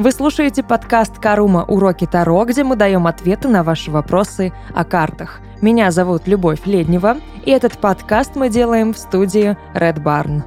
Вы слушаете подкаст «Карума. Уроки Таро», где мы даем ответы на ваши вопросы о картах. Меня зовут Любовь Леднева, и этот подкаст мы делаем в студии Red Barn.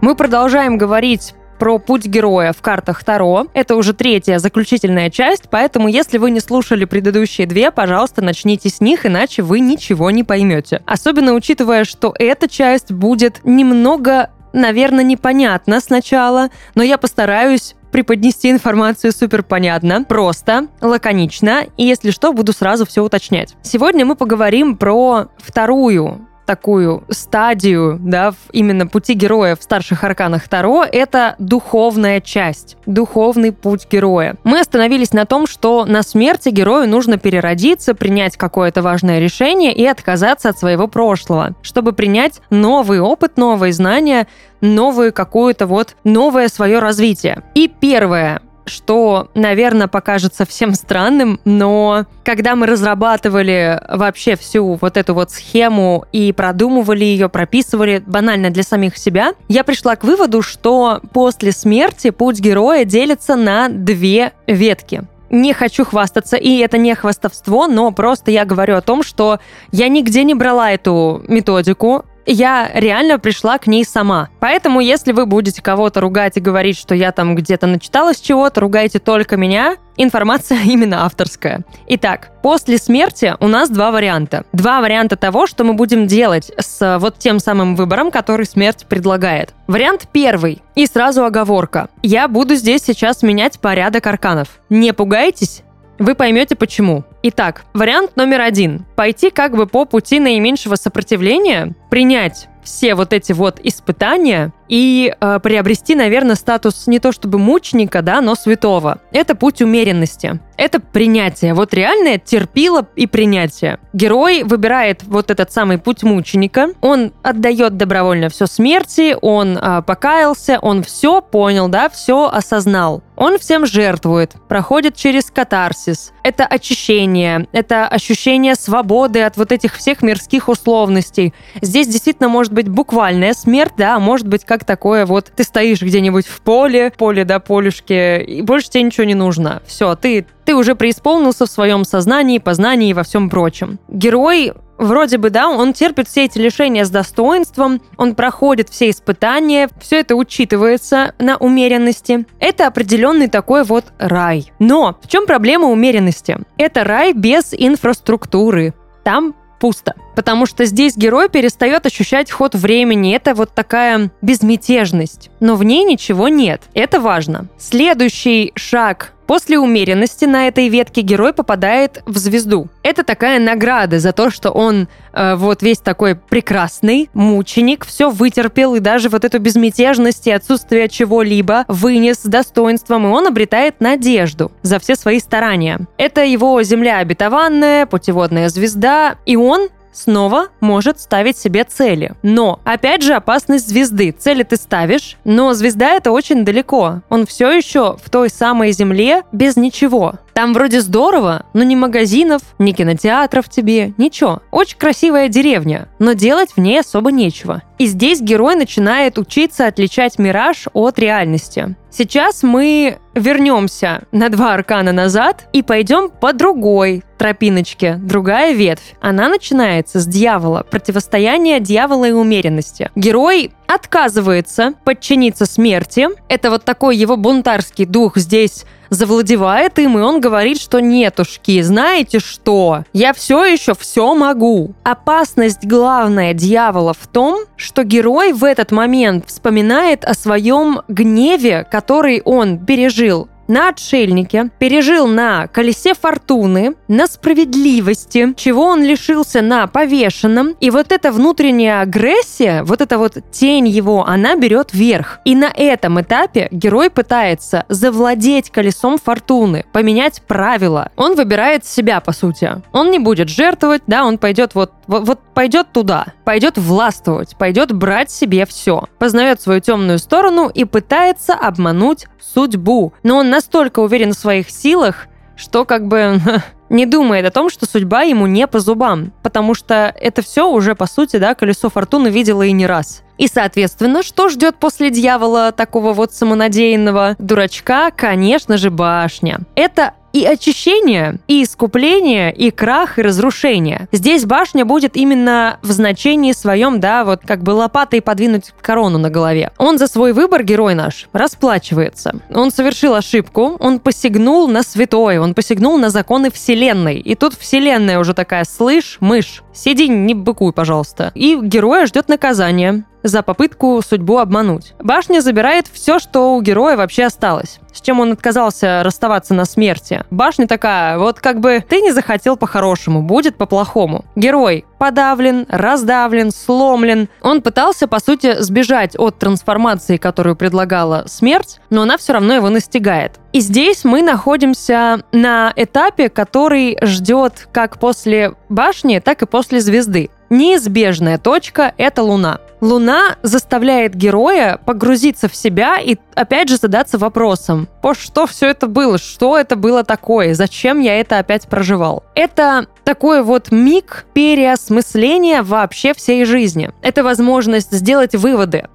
Мы продолжаем говорить про путь героя в картах Таро. Это уже третья заключительная часть, поэтому если вы не слушали предыдущие две, пожалуйста, начните с них, иначе вы ничего не поймете. Особенно учитывая, что эта часть будет немного наверное, непонятно сначала, но я постараюсь преподнести информацию супер понятно, просто, лаконично, и если что, буду сразу все уточнять. Сегодня мы поговорим про вторую такую стадию, да, именно пути героя в старших арканах Таро, это духовная часть, духовный путь героя. Мы остановились на том, что на смерти герою нужно переродиться, принять какое-то важное решение и отказаться от своего прошлого, чтобы принять новый опыт, новые знания, новую какую-то вот новое свое развитие. И первое, что, наверное, покажется всем странным, но когда мы разрабатывали вообще всю вот эту вот схему и продумывали ее, прописывали банально для самих себя, я пришла к выводу, что после смерти путь героя делится на две ветки. Не хочу хвастаться, и это не хвастовство, но просто я говорю о том, что я нигде не брала эту методику, я реально пришла к ней сама. Поэтому, если вы будете кого-то ругать и говорить, что я там где-то начиталась чего-то, ругайте только меня. Информация именно авторская. Итак, после смерти у нас два варианта. Два варианта того, что мы будем делать с вот тем самым выбором, который смерть предлагает. Вариант первый. И сразу оговорка. Я буду здесь сейчас менять порядок арканов. Не пугайтесь, вы поймете почему. Итак, вариант номер один. Пойти как бы по пути наименьшего сопротивления, принять все вот эти вот испытания и э, приобрести, наверное, статус не то чтобы мученика, да, но святого. Это путь умеренности. Это принятие. Вот реальное терпило и принятие. Герой выбирает вот этот самый путь мученика. Он отдает добровольно все смерти, он э, покаялся, он все понял, да, все осознал. Он всем жертвует, проходит через катарсис. Это очищение, это ощущение свободы от вот этих всех мирских условностей. Здесь действительно может быть буквальная смерть, да, а может быть как как такое вот ты стоишь где-нибудь в поле, поле, да, полюшке, и больше тебе ничего не нужно. Все, ты, ты уже преисполнился в своем сознании, познании и во всем прочем. Герой вроде бы, да, он терпит все эти лишения с достоинством, он проходит все испытания, все это учитывается на умеренности. Это определенный такой вот рай. Но в чем проблема умеренности? Это рай без инфраструктуры. Там пусто. Потому что здесь герой перестает ощущать ход времени. Это вот такая безмятежность. Но в ней ничего нет. Это важно. Следующий шаг После умеренности на этой ветке герой попадает в звезду. Это такая награда за то, что он э, вот весь такой прекрасный мученик, все вытерпел и даже вот эту безмятежность и отсутствие чего-либо вынес с достоинством, и он обретает надежду за все свои старания. Это его земля обетованная, путеводная звезда, и он снова может ставить себе цели. Но, опять же, опасность звезды. Цели ты ставишь, но звезда это очень далеко. Он все еще в той самой земле без ничего. Там вроде здорово, но ни магазинов, ни кинотеатров тебе, ничего. Очень красивая деревня, но делать в ней особо нечего. И здесь герой начинает учиться отличать мираж от реальности. Сейчас мы вернемся на два аркана назад и пойдем по другой тропиночке, другая ветвь. Она начинается с дьявола, противостояние дьявола и умеренности. Герой отказывается подчиниться смерти. Это вот такой его бунтарский дух здесь завладевает им, и он говорит, что нетушки, знаете что? Я все еще все могу. Опасность главная дьявола в том, что герой в этот момент вспоминает о своем гневе, который он пережил на отшельнике, пережил на колесе фортуны, на справедливости, чего он лишился на повешенном. И вот эта внутренняя агрессия, вот эта вот тень его, она берет верх. И на этом этапе герой пытается завладеть колесом фортуны, поменять правила. Он выбирает себя, по сути. Он не будет жертвовать, да, он пойдет вот, вот, вот пойдет туда, пойдет властвовать, пойдет брать себе все, познает свою темную сторону и пытается обмануть судьбу. Но он настолько уверен в своих силах, что как бы не думает о том, что судьба ему не по зубам, потому что это все уже, по сути, да, колесо фортуны видела и не раз. И, соответственно, что ждет после дьявола такого вот самонадеянного дурачка? Конечно же, башня. Это и очищение, и искупление, и крах, и разрушение. Здесь башня будет именно в значении своем, да, вот как бы лопатой подвинуть корону на голове. Он за свой выбор, герой наш, расплачивается. Он совершил ошибку, он посягнул на святое, он посягнул на законы Вселенной. И тут Вселенная уже такая, слышь, мышь, сиди, не быкуй, пожалуйста. И героя ждет наказание за попытку судьбу обмануть. Башня забирает все, что у героя вообще осталось, чем он отказался расставаться на смерти. Башня такая, вот как бы ты не захотел по-хорошему, будет по-плохому. Герой подавлен, раздавлен, сломлен. Он пытался, по сути, сбежать от трансформации, которую предлагала смерть, но она все равно его настигает. И здесь мы находимся на этапе, который ждет как после башни, так и после звезды. Неизбежная точка – это Луна. Луна заставляет героя погрузиться в себя и опять же задаться вопросом, по что все это было, что это было такое, зачем я это опять проживал. Это такой вот миг переосмысления вообще всей жизни. Это возможность сделать выводы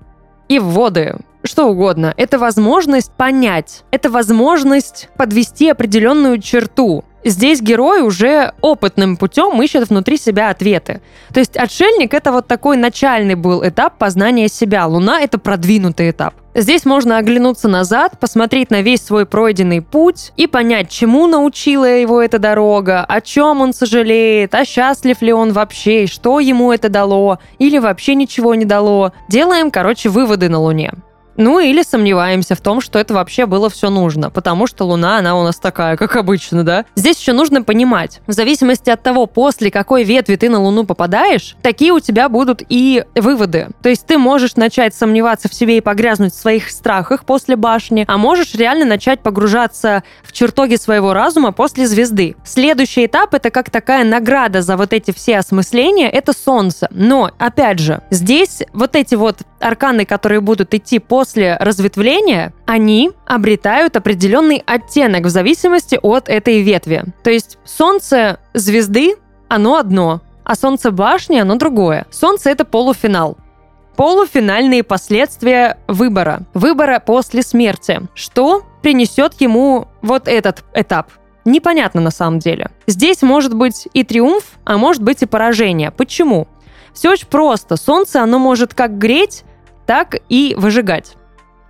и вводы, что угодно. Это возможность понять, это возможность подвести определенную черту, здесь герой уже опытным путем ищет внутри себя ответы. То есть отшельник — это вот такой начальный был этап познания себя. Луна — это продвинутый этап. Здесь можно оглянуться назад, посмотреть на весь свой пройденный путь и понять, чему научила его эта дорога, о чем он сожалеет, а счастлив ли он вообще, что ему это дало, или вообще ничего не дало. Делаем, короче, выводы на Луне. Ну или сомневаемся в том, что это вообще было все нужно, потому что Луна, она у нас такая, как обычно, да? Здесь еще нужно понимать, в зависимости от того, после какой ветви ты на Луну попадаешь, такие у тебя будут и выводы. То есть ты можешь начать сомневаться в себе и погрязнуть в своих страхах после башни, а можешь реально начать погружаться в чертоги своего разума после звезды. Следующий этап это как такая награда за вот эти все осмысления, это Солнце. Но, опять же, здесь вот эти вот арканы, которые будут идти после разветвления, они обретают определенный оттенок в зависимости от этой ветви. То есть Солнце звезды, оно одно, а Солнце башни, оно другое. Солнце — это полуфинал. Полуфинальные последствия выбора. Выбора после смерти. Что принесет ему вот этот этап? Непонятно на самом деле. Здесь может быть и триумф, а может быть и поражение. Почему? Все очень просто. Солнце, оно может как греть, так и выжигать.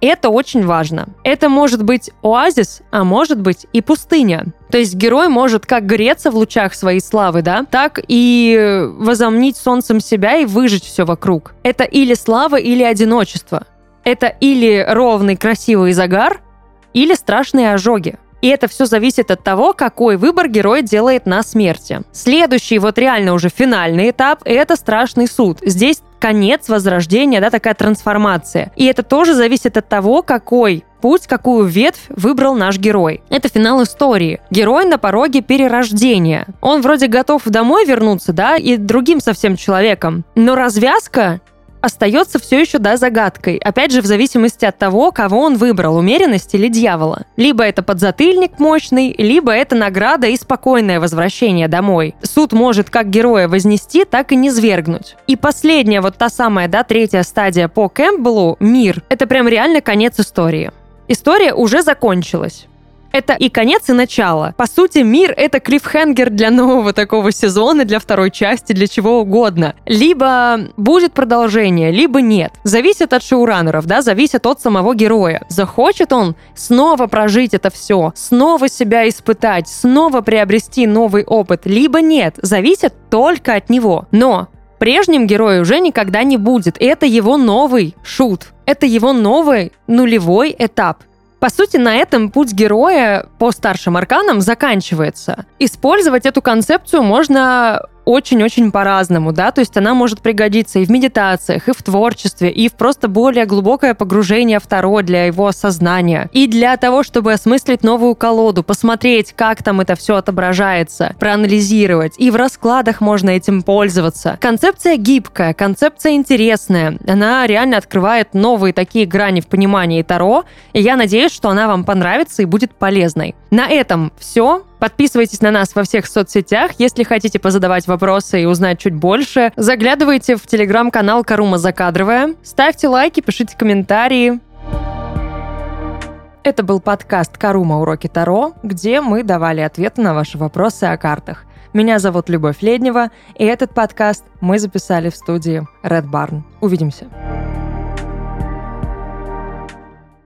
Это очень важно. Это может быть оазис, а может быть и пустыня. То есть герой может как греться в лучах своей славы, да, так и возомнить солнцем себя и выжить все вокруг. Это или слава, или одиночество. Это или ровный красивый загар, или страшные ожоги. И это все зависит от того, какой выбор герой делает на смерти. Следующий, вот реально уже финальный этап, это страшный суд. Здесь конец возрождения, да, такая трансформация. И это тоже зависит от того, какой путь, какую ветвь выбрал наш герой. Это финал истории. Герой на пороге перерождения. Он вроде готов домой вернуться, да, и другим совсем человеком. Но развязка остается все еще, да, загадкой. Опять же, в зависимости от того, кого он выбрал, умеренность или дьявола. Либо это подзатыльник мощный, либо это награда и спокойное возвращение домой. Суд может как героя вознести, так и не свергнуть. И последняя, вот та самая, да, третья стадия по Кэмпбеллу, мир, это прям реально конец истории. История уже закончилась. Это и конец, и начало. По сути, мир — это клиффхенгер для нового такого сезона, для второй части, для чего угодно. Либо будет продолжение, либо нет. Зависит от шоураннеров, да, зависит от самого героя. Захочет он снова прожить это все, снова себя испытать, снова приобрести новый опыт, либо нет. Зависит только от него. Но прежним герою уже никогда не будет. Это его новый шут. Это его новый нулевой этап. По сути, на этом путь героя по старшим арканам заканчивается. Использовать эту концепцию можно очень-очень по-разному, да, то есть она может пригодиться и в медитациях, и в творчестве, и в просто более глубокое погружение в Таро для его осознания, и для того, чтобы осмыслить новую колоду, посмотреть, как там это все отображается, проанализировать, и в раскладах можно этим пользоваться. Концепция гибкая, концепция интересная, она реально открывает новые такие грани в понимании Таро, и я надеюсь, что она вам понравится и будет полезной. На этом все. Подписывайтесь на нас во всех соцсетях. Если хотите позадавать вопросы и узнать чуть больше, заглядывайте в телеграм-канал Карума Закадровая. Ставьте лайки, пишите комментарии. Это был подкаст «Карума. Уроки Таро», где мы давали ответы на ваши вопросы о картах. Меня зовут Любовь Леднева, и этот подкаст мы записали в студии Red Barn. Увидимся.